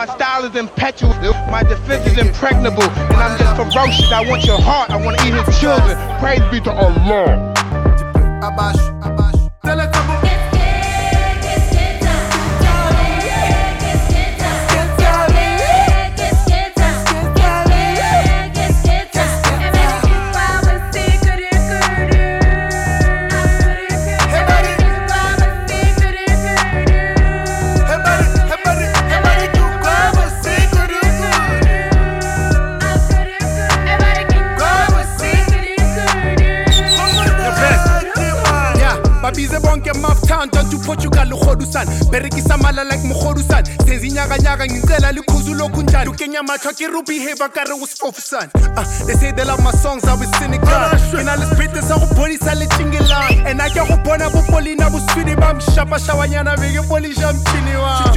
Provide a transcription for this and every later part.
My style is impetuous, my defense is impregnable, and I'm just ferocious. I want your heart, I want to eat his children. Praise be to Allah. Abaixo, abaixo. Berekisa mala like mogodusan senza inyakanyaka ngicela likhuzu lokhu njani? Ukenya matlhwa ke behavior kare o sefofusan uh, they say they love my songs I was cynical. Ke na le sa go bonisa le chingelang and I ke go bona bopolina boswidi ba mshapashawanyana beke polisha mchini wa.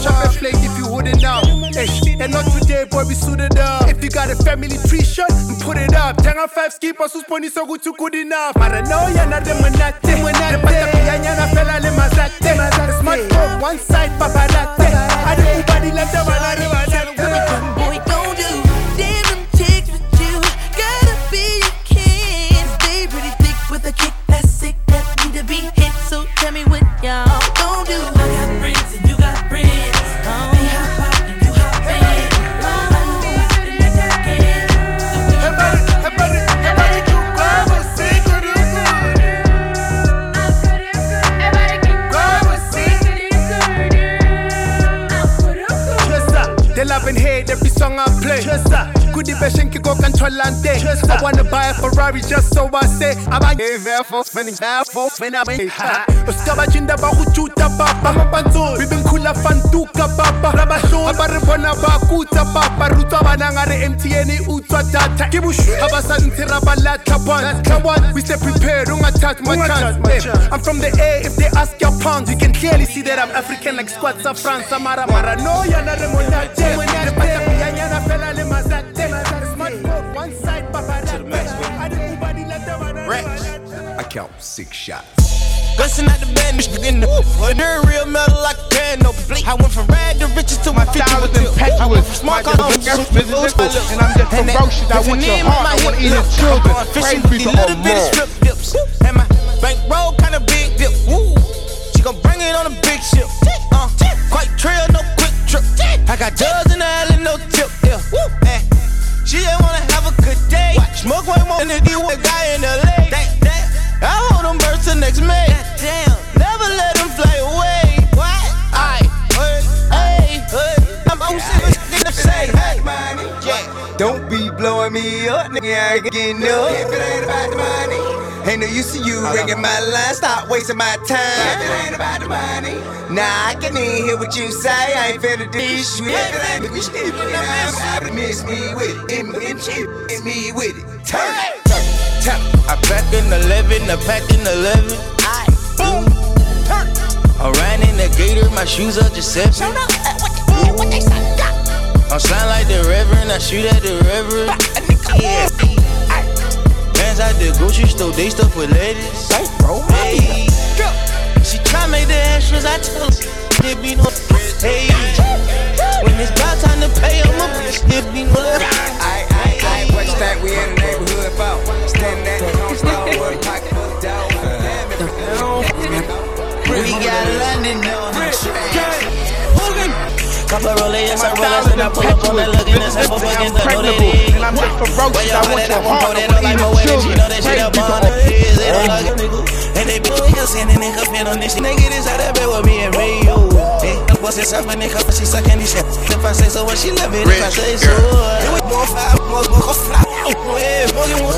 Shop a flag if you and not today boy we suited up. If you got a family tree shirt put it up. Tanga five skipper susponisa ukuthi good enough. Mara no yana de monate lepatapiyanyana fela le mazate smartphone one side paparate a di ubadi la tabana re banana song I play. Kudi beshen kiko controlante. I wanna buy a Ferrari just so I say. I'm a therefore spending when I'm in. Uskaba jinda ba huchuta papa. Mapanzo. Bibin kula fantuka papa. Rabasho. Abare bona ba kuta papa. Ruta banangare MTN utwa data. Kibushu. Abasa ntira balata one. Come on, we stay prepared. Attack my chance. I'm from the A. If they ask your pounds, you can clearly see that I'm African like squats of France. Amara mara no yana remonate. Lepata piyanyana one side paparate. Adi ubadi la tabana. Rex. I count six shots. Gussin' at the band, in the They're real metal like a pan, no bleak. I went from rag to riches to My my future style is with I went from impetuous, smart my car to defense is and and I'm just ferocious. I want your heart, I want to eat his children. Praise be to little bit of Allah. strip dips. And my bankroll kind of big dip. Woo. She gon' bring it on a big ship. Uh, quite trail, no quick trip. I got drugs Way more than with a guy in LA. I hold them birds till next May. Never let them fly away. What? I, hey, hey, I'm on serious nigga say, hey, yeah. Don't be blowing me up, nigga. I ain't getting up. If it ain't about the money, ain't no use to you ringing my line. Stop wasting my time. If it ain't about the money, nah, I can even hear what you say. I ain't finna do this shit. If it ain't with me, shit, I'm happy. Miss me with it. Hit me, with it. Turn it, turn it, turn it. I pack in 11, I pack in 11. I boom, turn. I ran in the gator, my shoes are just seven. I'm slime like the reverend, I shoot at the reverend. Yeah. Bands at the grocery store, they stuff with ladies. Hey. Fucking the know that it And I'm just ferocious. I want your heart, I want to eat like my his way that she children. know that shit Praise be to on the Allah. kids, they don't like a nigga. And they be saying nigga fit on this. Nigga, this how that been with me and me, yo. Hey, what's this up, and nigga, she sucking this shit. If I say so, when she love it, if I say so. It was more five, more, more, fly. Yeah, more than one,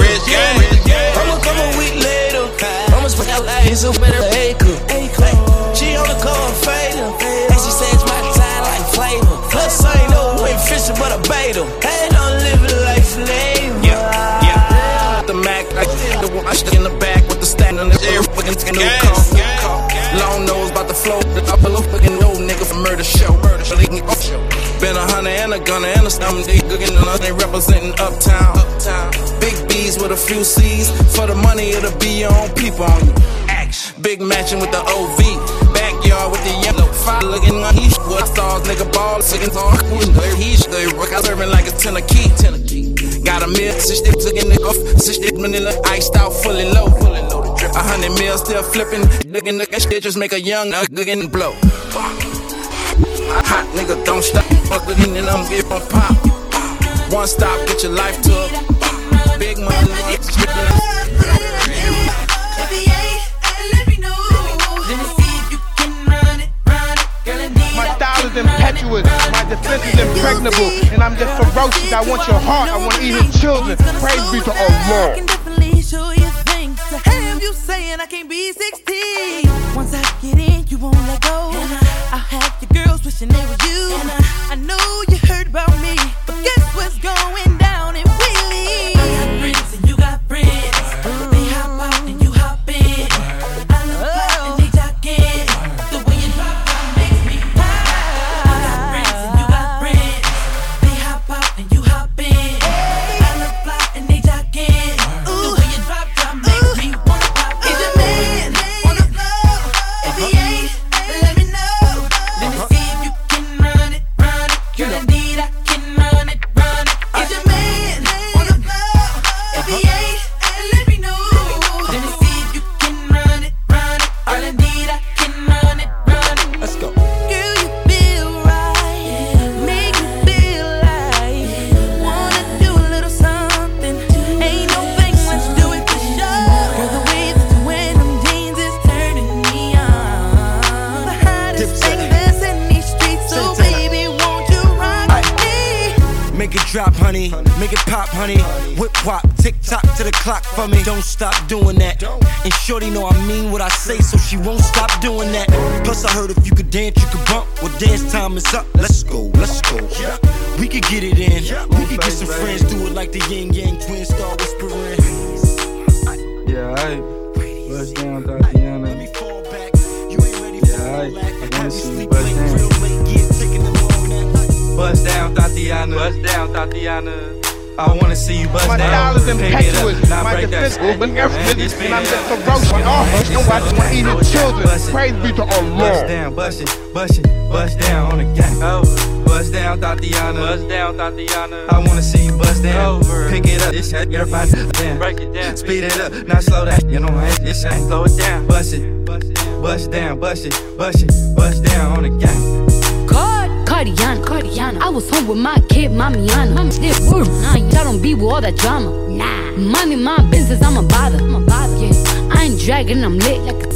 Rich gang, rich gang. I'ma come a week later. I'ma spend out like it's a better acre. She on the cover fader. And she says my time like flavor. Plus, I ain't no way fishing, but I bait 'em. I don't live it like flavor. Yeah, yeah. The Mac, I the one I in the back with the stand on the air, fucking new Gang, car. Long nose about to flow. I feel a fucking old nigga from murder show. Murder show. Been a hunter and a gunner and a stomach. They cooking and us, they representing uptown. Big B's with a few C's. For the money, it'll be your own people on you. Big matching with the OV. Fire looking on each. What stars, nigga, ball all seconds on. He's the rock. I serving like a ten a key. Got a meal, six dip, took in the off, six dip, manila, iced out, fully low. Fully low. A hundred mil still flipping, looking that shit, just make a young nigga and blow. Hot nigga, don't stop, fuck me, and I'm getting pop. One stop, get your life took. Big money, impetuous, my defense is impregnable, and I'm just ferocious. I want your heart, I want to eat his children. Praise be to Allah. can definitely show you saying I can't be 16. Once I get in, you won't let go. I'll have your girls wishing they were you. Tick tock to the clock for me. Don't stop doing that. And Shorty know I mean what I say, so she won't stop doing that. Plus, I heard if you could dance, you could bump. Well, dance time is up. Let's go, let's go. We could get it in. We could get some friends, do it like the Ying Yang twins, start whispering. Yeah, I bust down Thotiana. Let me fall back. You ain't ready for Yeah, all I- that. I wanna see you sleep bust down. real late, yeah, taking them all night. Bust down Thotiana. Bust down Thotiana. I wanna see you bust My down. style is up, impetuous, my defense shit. is It's and I'm just ferocious. Oh, and I just want to eat his children. Praise be to Allah. Bust down, bust it, bust it, bust down on the gang. Over. Bust down, Thotiana. Bust down, Thotiana. I wanna see you bust down. Over. Pick it up, this shit, everybody down. Break it down. Speed it up, now slow that. You know, I- this ain't slow it down. Bust it, bust it, bust down, bust it, bust it, bust down on the gang. Card, Cardiana, Cardiana. I was home with my kid, Mamiana. I'm still word. Nah, I don't be with all that drama. Nah, Money, my business, I'm a bother. I'm bother. Yeah, I ain't dragging, I'm lit like a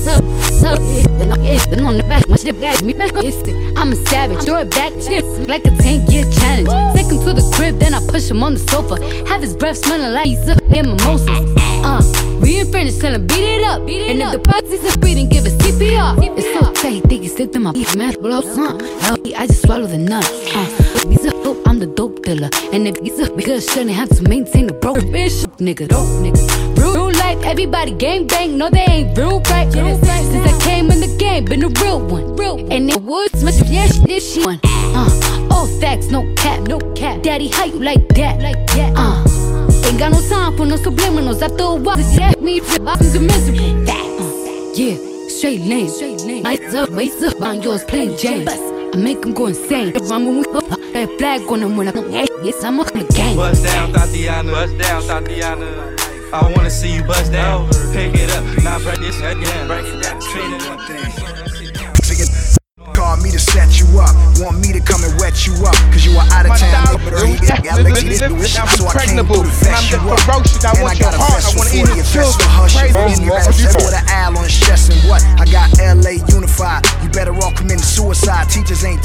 Then I'm it. Then on the back, my shit got me back. It. I'm a savage. Throw it back, chips like a 10 year challenge. Take him to the crib, then I push him on the sofa. Have his breath smelling like he's up in mimosas. Uh, we in French, tell him beat it up. and if the pussy's a breathing, give it CPR. It's so tight, think he slipped in my man. Blow, uh, I just swallow the nuts. Uh, he's a dope, I'm the dope dealer. And if he's a because shouldn't have to maintain the broke bitch, nigga, dope nigga. Real, real life, everybody gang bang, no they ain't real right. Since I came in the game, been a real one. Real and it was much yeah, this shit one. Uh, all facts, no cap, no cap. Daddy, how you like that? Like that? Uh. Ain't got no time for no subliminals. I throw up, yeah, me, options are miserable. Uh, yeah, straight lane. Lights up, waist up, on yours playing James. I make them go insane. Run when we up, that flag on them when I come. Yes, I'm a in the game. Bust down, Thotiana. Bust down, Thotiana. I wanna see you bust down. Pick it up, now break this shit down. Break it down, speed it up. Singing, Call me to set you up, want me to come and wet you up, cause you are out of My town. style But is he got Galaxy to do it, I'm so I came impregnable, through to and I'm fess you just up. ferocious. I And want I your got a heart, I vessel wanna for eat you, his vessel children. hush. Praise And you Allah. better step with an owl on his chest and what? I got LA unified, you better all commit suicide. Teachers ain't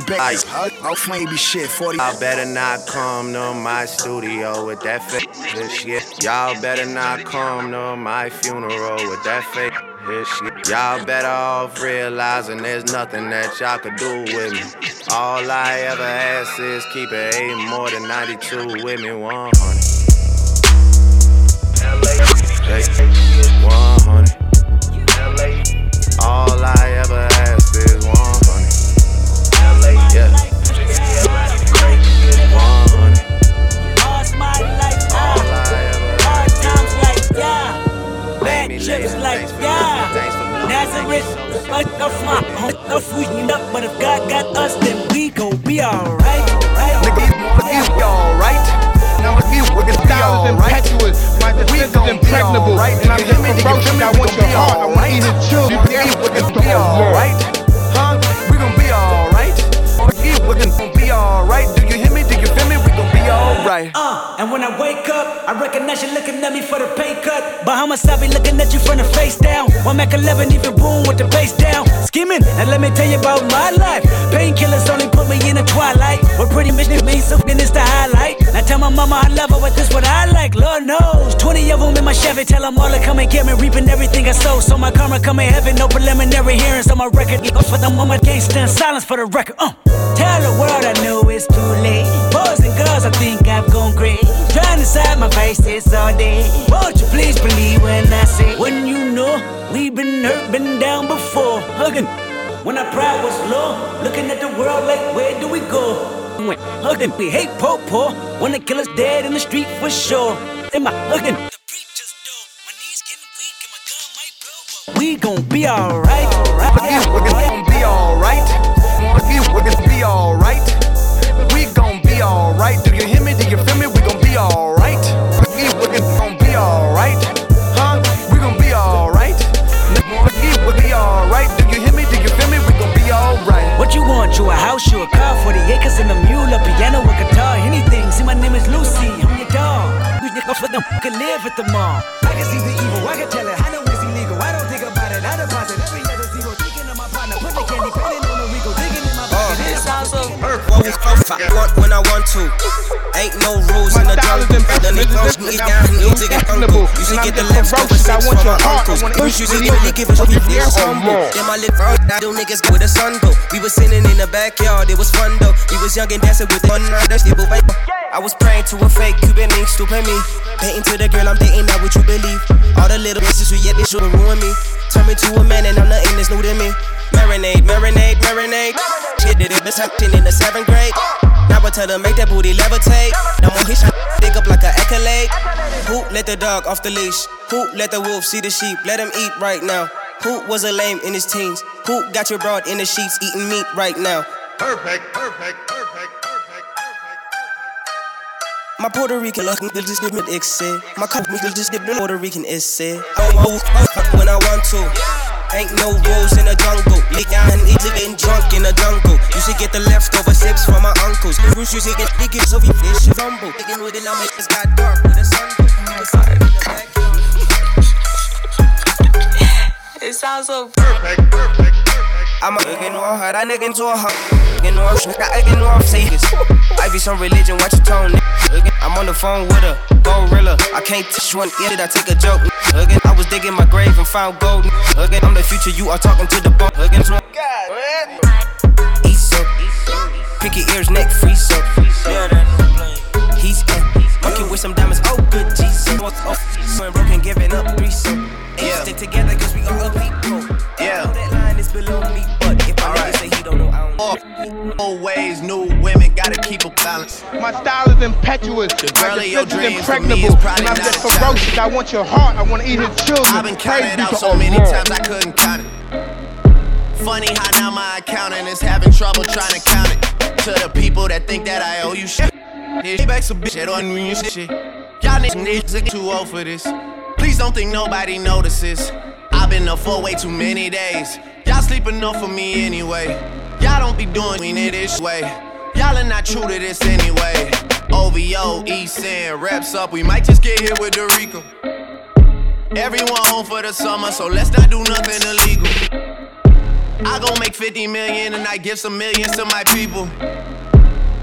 and Beck. I'll flame shit. 40. Y'all better not come to my studio with that fake shit. Y'all better not come to my funeral with that fake shit. Y'all better off realizing there's nothing that y'all could do with me. All I ever ask is keep it eight more than 92 with me 100. Hey, 100. All I fuck off my no sweeten up, but if God got us, then we gon' be alright. Nigga, you be alright. Now you we're gonna be is alright. impetuous, my defense is impregnable, and I'm cut. Bahamas, I be looking at you from the face down. One Mac 11, even boom with the bass down. Skimming, and let me tell you about my life. Painkillers only put me in the twilight. What pretty bitch means something is the highlight. Now tell my mama I love her, but this what I like. Lord knows. 20 of them in my Chevy, tell them all to come and get me. Reaping everything I sow. So my karma come in heaven, no preliminary hearings on my record. For the moment, can't stand silence for the record. Uh. Tell the world I know it's too late. Boys and girls, I think I've gone crazy. Trying to side my faces all day. Won't you please believe when I say, when you know we've been hurt, been down before. Hugging. When our pride was low, looking at the world like, where do we go? When hugging, we hate po po. When the killer's dead in the street for sure. Am I hugging? We gon' be alright. We're gonna be alright. We're gonna be alright. We gon' alright. Do you hear me? Do you feel me? We gon' be alright. We're gonna be alright. Huh? We gon' be alright. We'll be alright. Do you hear me? Do you feel me? We gon' be alright. What you want? You a house, you a car, 40 acres and a mule, a piano, a guitar, anything. See, my name is Lucy, I'm your dog. We niggas for them, can live at the mall. I can see the evil, I can tell it. I want when I want to. Ain't no rules in the jungle. The niggas me down, he digging uncle. You should get the left over six from my uncles. You should really give us a this humble. Then my lip out, now them niggas with the sun go. We was sitting in the backyard, it was fun though. We was young and dancing with one another, stable baby. I was praying to a fake Cuban link, stupid me. Painting to the girl I'm dating, now what you believe. All the little bitches who yet they should ruin me. Turn me to a man and I'm nothing that's new to me. Marinade, marinade, marinade. Shit did it, been something in the seventh grade. Now I tell them make that booty levitate. No more hit shot, dick up like an accolade. Who let the dog off the leash? Who let the wolf see the sheep? Let him eat right now. Who was a lame in his teens? Who got your broad in the sheets eating meat right now? Perfect, perfect, perfect, perfect. Perfect My Puerto Rican look will just give me say. My cup will just give me Puerto Rican say. I move when I want to. Ain't no rules in the jungle. And eat getting drunk in the jungle. You should get the leftover sips from my uncles. Bruce, you should get of your fish rumble. Thinking with it now, it's got dark with the sun. It sounds so perfect, perfect. I'm a nigga know how that nigga into a hug. Nigga know I'm shit, that nigga I'm Vegas. I be some religion, watch your tone, nigga. I'm on the phone with a gorilla. I can't touch one ear, I take a joke, nigga. I was digging my grave and found gold, nigga. I'm the future, you are talking to the bone. Eat so, pick your ears, neck free so. He's in, monkey with some diamonds, oh good Jesus. So broken, giving up three so. Yeah. Stick together, cause we all people. Yeah. That line is below me, know, I don't know. Old ways, new women, gotta keep a balance. My style is impetuous. The girl of your dreams impregnable. is probably And I'm just ferocious. I want your heart. I want to eat his children. I've been counting out so many Allah. times I couldn't count it. Funny how now my accountant is having trouble trying to count it. To the people that think that I owe you shit. This back some bitch on me shit. Y'all niggas are too old for this. Please don't think nobody notices. I've been up for way too many days. Y'all sleep enough for me anyway. Y'all don't be doing it this way. Y'all are not true to this anyway. OVO, East reps up. We might just get hit with the RICO. Everyone home for the summer, so let's not do nothing illegal. I gon' make 50 million and I give some millions to my people.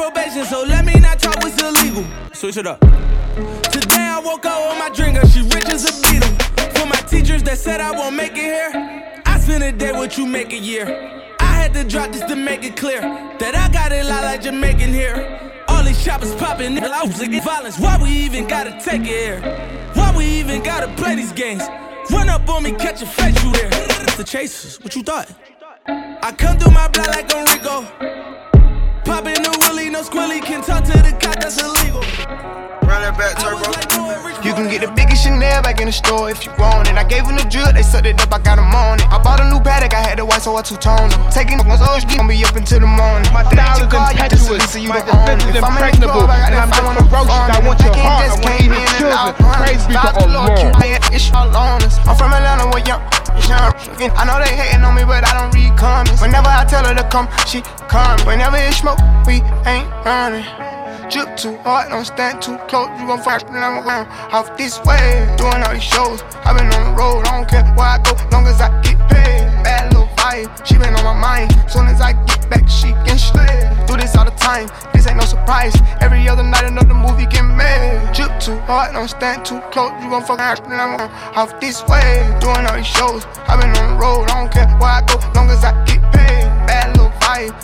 probation, so let me not talk what's illegal. Switch it up. Today I woke up with my drinker, she rich as a beetle. For my teachers that said I won't make it here, I spend a day what you make a year. I had to drop this to make it clear that I got it lot like Jamaican here. All these shoppers popping, I was like violence. Why we even gotta take it here? Why we even gotta play these games? Run up on me, catch a face, you there. The chasers, what you thought? I come through my block like a Rico. Popping a willy, no squilly, can talk to the cop, that's illegal. Run that back, turbo. Oh, you can get the biggest Chanel back in the store if you want it. I gave them the drill, they sucked it up, I got them on it. I bought a new Patek, I had the white, so I two toned them. Taking oh, up on OG, gon' be up until the morning. My style is impetuous, my defense is impregnable, and I'm not just ferocious. I want your heart, I want even children. Praise be to Allah. I'm from Atlanta, where young. I know they hating on me, but I don't read comments. Whenever I tell her to come, she come. Whenever it's smoke, we ain't running. Drip too hard, don't stand too close. You gon' fuck me, I'm off this way. Doing all these shows, i been on the road. I don't care where I go, long as I get paid. She been on my mind. Soon as I get back, she can slay. Do this all the time, this ain't no surprise. Every other night, another movie get made. Drip too hard, don't stand too close. You gon' fuck me, I'm off this way. Doing all these shows, i been on the road. I don't care where I go, long as I get paid.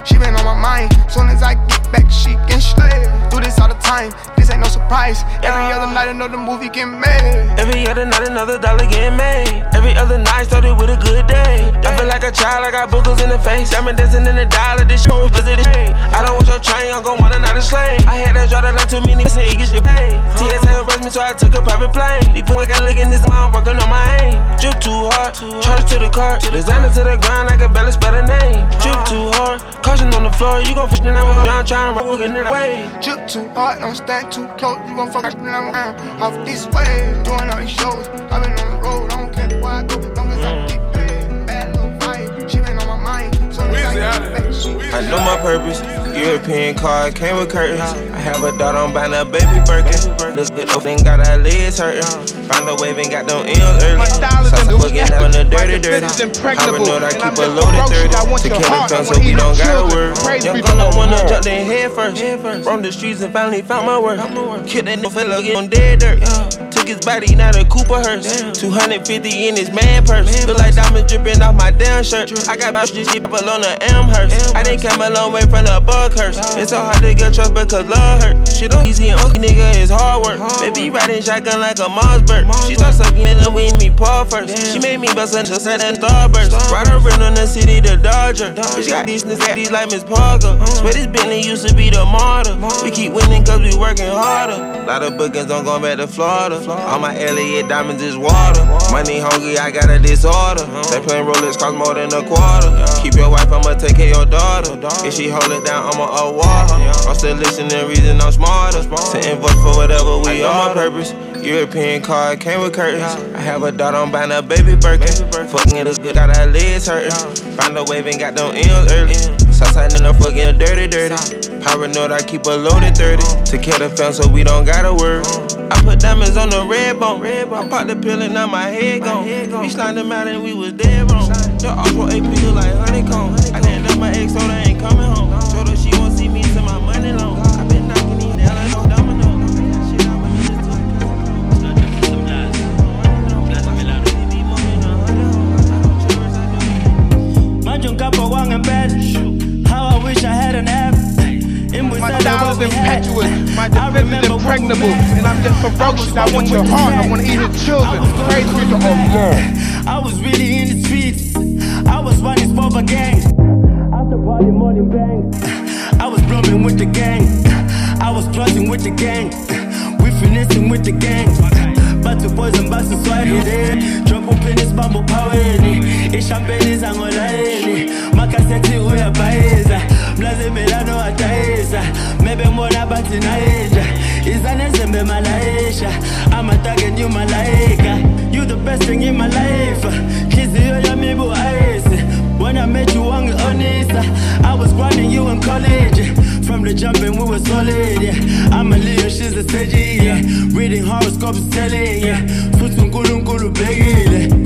She been on my mind. Soon as I get back, she can slay do this all the time. This ain't no surprise. Every other night, another movie get made. Every other night, another dollar get made. Every other night started with a good day. I feel like a child, I got boogers in the face. I'm dancing in the dollar, this is visit I don't want your train, I'm gon' want another slave. I had that draw that not too many, say you get your pay. TSA me, so I took a private plane. These boys got look in this mom, working on my aim. Drip too hard, charge to the car. Designer to the ground, I belly spell a name. Drip too hard, caution on the floor, you gon' fish me now, I'm trying to rock in the way. Drip too hard, don't stand too close. You gon' fuck around off this way. Doing all these shows. i been on I know my purpose. European car came with curtains. I have a daughter, I'm buying a baby Birkin. This good thing got our legs hurting. Find a wave and got them M's early. My style is forget on the dirty, dirty. I know I keep a loaded 30 to kill the so we don't gotta worry. Young girl, I wanna jump in head first. From the streets and finally found my work. Killed that nigga, get on dead dirt. His body, not a Cooper hearse. 250 in his man purse. Feel like diamonds dripping off my damn shirt. I got about this shit on the Amherst. I didn't come a long way from the bar curse. It's so hard to get trust but because love hurt. Shit don't easy and okay, nigga is hard work. Baby riding shotgun like a Mossberg. She start sucking in the weed me paw first. She made me bust until set and starburst. Ride around on the city, the Dodger. Bitch got these niggas like Miss Parker. Swear this Bentley used to be the martyr. We keep winning cause we working harder. A Lot of bookings don't go back to Florida. All my Elliott diamonds is water. Money hungry, I got a disorder. Uh-huh. They playing Rolex cost more than a quarter. Keep your wife, I'ma take care of your daughter. If she hold it down, I'ma award her. I'm still listening, reason I'm smarter. Sitting vote for whatever we are. my purpose. European car came with curtains. I have a daughter, I'm buying a baby Birkin. Fucking it, good, got our legs hurting. Find a wave and got them M's early. Southside in the fucking dirty, dirty. Paranoid, I keep a loaded 30. Uh-huh. To kill the fence so we don't gotta worry. Uh-huh. I put diamonds on the red bone. I popped the pill and now my head gone. We slide them out and we was dead wrong. The off road AP look like honeycomb. I didn't know my ex, so they My is impetuous, my defense is impregnable, and I'm just ferocious. I want your heart, I want to eat your children. Praise be to Allah. I was really in the streets. I was running for a gang. After party morning bang. I was blowing with the gang. I was plotting with the gang. We finessing with the gang. bathi poison basiswahili drop upenis bamba uphaweni ishampeni izangolayeni makhasethi uyabhayiza bathi nayinja izanezembe malayisha amatake new malayika you the best thing in my life hliziyo yami bu-ayisi. When I met you, wangi onisa I was grinding you in college. From the jumping, we were solid, yeah. I'm a Leo, she's a sage, yeah. Reading horoscopes, telling, yeah Futhi unkulunkulu bhekile We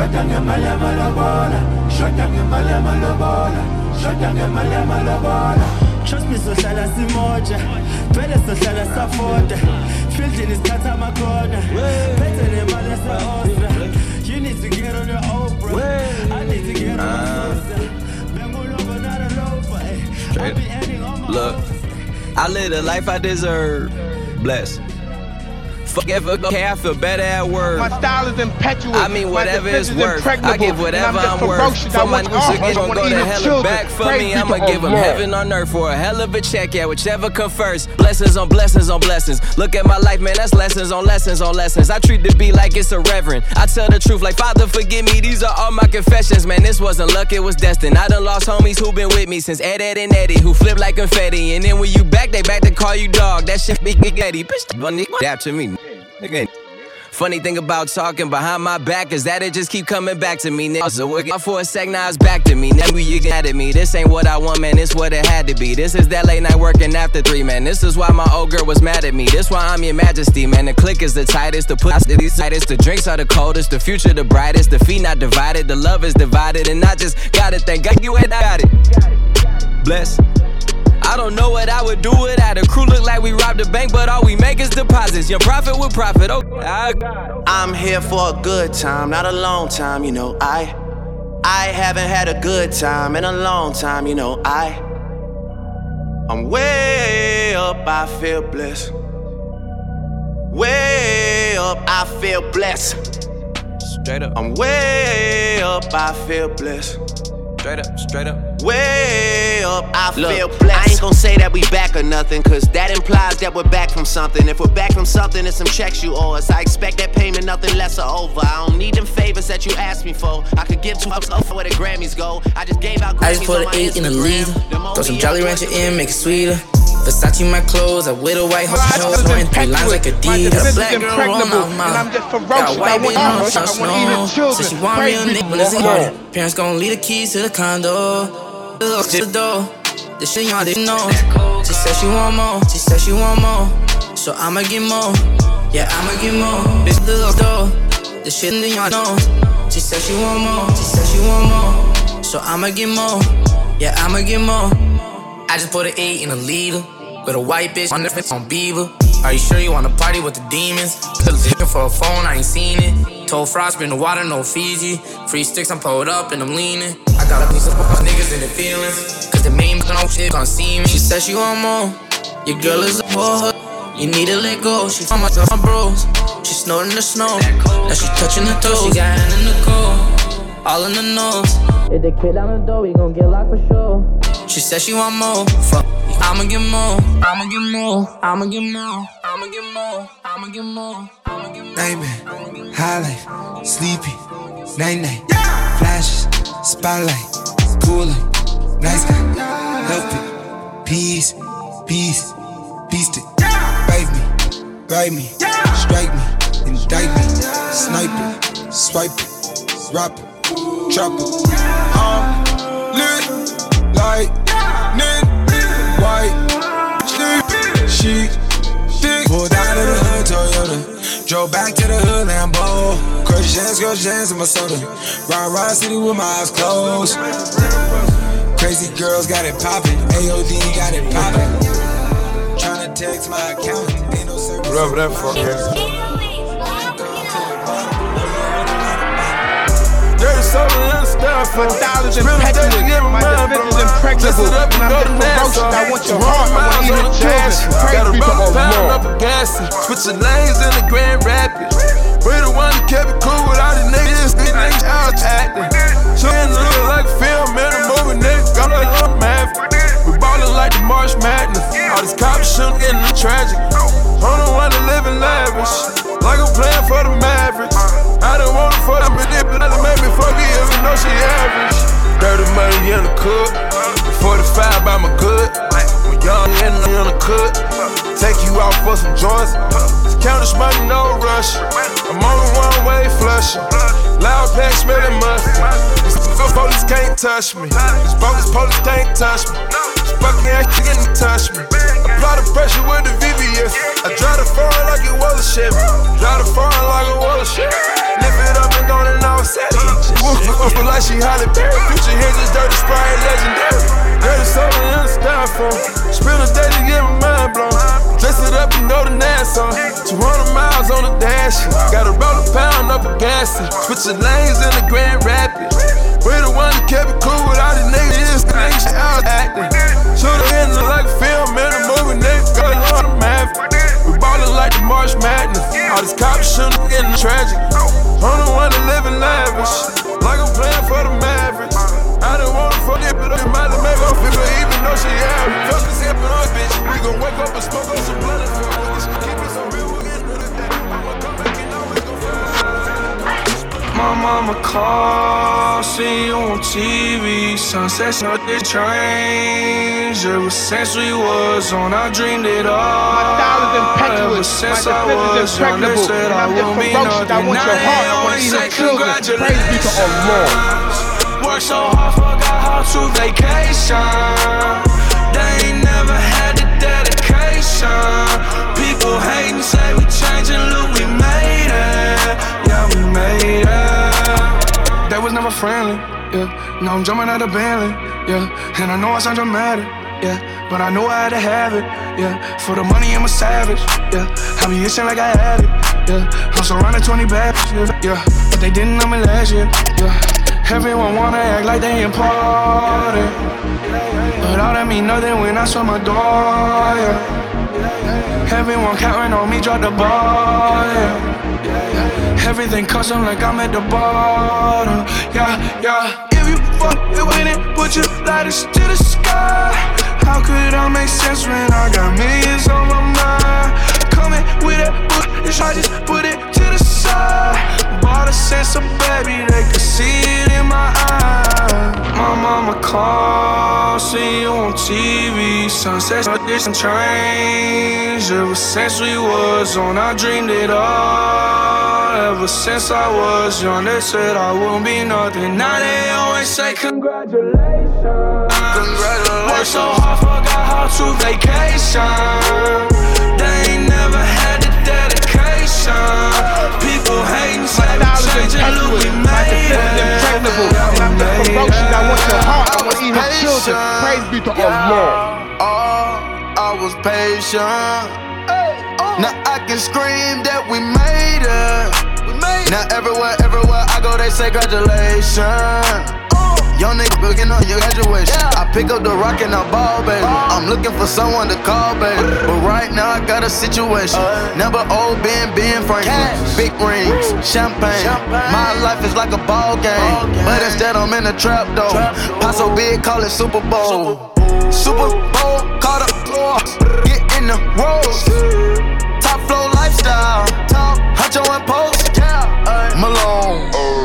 ngemala mala mala Shaka ngemala mala mala Shaka ngemala mala mala Trust me sohlala simoja. Vele sohlala safoda Fieldini sikhatha amakhona Phethe nemali ese-Ostra You need to get on your Oprah I need to get on my sister not a loafer eh. I be ending all my Look, I live the life I deserve. Bless. Fuck if okay, I feel better at work. My style is impetuous. I mean, whatever is worth. I give whatever I'm, I'm, just worth. For my want new all. shit, I gon' go to hell and back for Praise me. I'ma give him heaven on earth for a hell of a check, yeah, whichever come first. Blessings on blessings on blessings. Look at my life, man, that's lessons on lessons on lessons. I treat the beat like it's a reverend. I tell the truth, like Father, forgive me. These are all my confessions, man. This wasn't luck, it was destined. I done lost homies who been with me since Ed, Ed, and Eddie, who flip like confetti. And then when you back, they back to call you dog. That shit big Eddie. Bitch, bunny, dap to me. Nigga. Funny thing about talking behind my back is that it just keep coming back to me. Nigga. So working for a sec, now it's back to me. Now you get at me. This ain't what I want, man. This what it had to be. This is that late night working after three, man. This is why my old girl was mad at me. This why I'm your majesty, man. The click is the tightest, the put the tightest, the drinks are the coldest, the future the brightest, the feet not divided, the love is divided, and I just gotta thank God you ain't got it. Bless. I don't know what I would do without a crew. Look like we robbed a bank, but all we make is deposits. Your profit with profit. Oh, I, I'm here for a good time, not a long time, you know. I I haven't had a good time in a long time, you know. I I'm way up, I feel blessed. Way up, I feel blessed. straight up, I'm way up, I feel blessed. straight up, straight up. Way up, I Look, feel blessed. I ain't gonna say that we back or nothing, cause that implies that we're back from something. If we're back from something, it's some checks you owe us. I expect that payment, nothing less or over. I don't need them favors that you asked me for. I could give two ups for where the Grammys go. I just gave out Grammys I just put on an my eight in the lead. Throw some Jolly Rancher in, make it sweeter. Versace my clothes, I wear the white house shows, wearing three lines like My Adidas. defense Black is girl rolling impregnable, off and my I'm just Got ferocious. I white want bitch all. on I no want to eat no. her Said children. she want me Praise a be nigga to when it's Allah. in Parents gon' leave the keys to the condo. Look to the door. This shit y'all didn't know. She said she want more. She said she want more. So I'ma get more. Yeah, I'ma get more. Bitch, the door. This shit y'all know. She said she want more. She said she want more. So I'ma get more. Yeah, I'ma get more. I just put an eight in a leader. With a white bitch on the fence on Bieber. Are you sure you wanna party with the demons? Cause looking for a phone, I ain't seen it. Told Frost, bring the water, no Fiji. Free sticks, I'm pulled up and I'm leaning. I got a piece of niggas in the feelings. Cause the main on shit gon' see me. She said she want more. Your girl is a whore. You need to let go. She from my, my bros. She snorting the snow. Now she touching the toes. She got hand in the cold. All in the nose. If the kid down the door, we gon' get locked for sure. She said she want more. Fuck. I'ma get more. I'ma get more. I'ma get more. I'ma get more. I'ma get more. I'ma get more. Nightmare, high life, sleepy, night night, flashes, spotlight, cooling, nice it, peace, peace, beast it, bite me, bite me, strike me, indict me, snipe it, swipe it, rap it, trap it, I'm lit like Nick, white, she, thick, pulled out of the hood, Toyota. Drove back to the hood, Lambo. Crush jams, crush jams in my soda. Ride, ride city with my eyes closed. Crazy girls got it poppin', AOD got it poppin'. Tryna text my account. ain't no service. Rub that fucker. Dirty stuff. for dollars and packing with my defenders impregnable. When I'm hitting ferocious, I want your heart. I want you to children. Crazy people, oh gas. Switching lanes in the Grand Rapids. We the one that kept it cool with all the niggas. These niggas out acting. Showing look like a film in a movie, nigga. Got like a math. We ballin' like the March Madness. All these cops shooting getting tragic. I'm the one that live in lavish. Like I'm playing for the Mavericks. I don't want it for them, but they make me fuck it even though she average. Dirty money in the cook. 45 by my good. Touch me. These bogus police can't touch me. This fucking ass can't touch me. Apply the pressure with the VVS. I drive the foreign like it was a Chevy. Drive the foreign like it was a Chevy. Lift it up and go and all set it. Woof, like she Halle Berry. Future here just dirty sprite legendary. Dirty soda in the styrofoam. Spill the day to get my mind blown. Dress it up and go to Nassau. 200 miles on the dash. Gotta roll a pound up a gas. Switching lanes in the Grand Rapids. We the one that kept it cool with all these niggas. Niggas out acting. Should've been like a film in a movie, nigga. Got on the math. We ballin' like the March Madness. All these cops shooting getting tragic. I'm the one that live in lavish. Like I'm playing for the Mavericks. I don't wanna fuck it, but it might make her feel even though she average. Fuck this hip on bitch. We gon' wake up and smoke on some blood and fuck. We should keep it so My mama called, see you on TV. Sunsets not this change. Ever since we was on, I dreamed it all. My style is impetuous. Ever since My I was young, they said And I won't be ferocious. I want your heart. I want say children. Praise be to Allah. Work so hard, forgot how to vacation. They ain't never had the dedication. People hating, say we changing, look, we made we made. They was never friendly, yeah. Now I'm jumping out of Bentley, yeah. And I know I sound dramatic, yeah. But I know I had to have it, yeah. For the money, I'm a savage, yeah. I be itching like I had it, yeah. I'm surrounded 20 bags, yeah. yeah. But they didn't know me last year, yeah. Everyone wanna act like they important. But all that mean nothing when I saw my door, yeah. Everyone counting on me, drop the ball, yeah. Everything custom like I'm at the bottom, yeah, yeah. If you fuck it with it, put your lighters to the sky. How could I make sense when I got millions on my mind? Coming with that book, I just put it to the side. Bought a sense of baby, they could see it in my eyes. My mama called, see you on TV. Sunsets, this and change. Ever since we was on, I dreamed it all. Ever since I was young, they said I wouldn't be nothing. Now they always say congratulations. Congratulations. Worked so hard, forgot how to vacation. Praise be to Allah. Oh, I was patient. Now I can scream that we made it. Now everywhere, everywhere I go, they say congratulations. Young nigga looking on your graduation. I pick up the rock and I ball, baby. I'm looking for someone to call, baby. But right now I got a situation. Uh. Number old Ben, Ben Franklin. Big rings, champagne. My life is like a ball game. But instead I'm in a trap though. Paso big, call it Super Bowl. Super Bowl, call the floor. Get in the rolls. Top flow lifestyle. Top, Huncho and Post. Malone.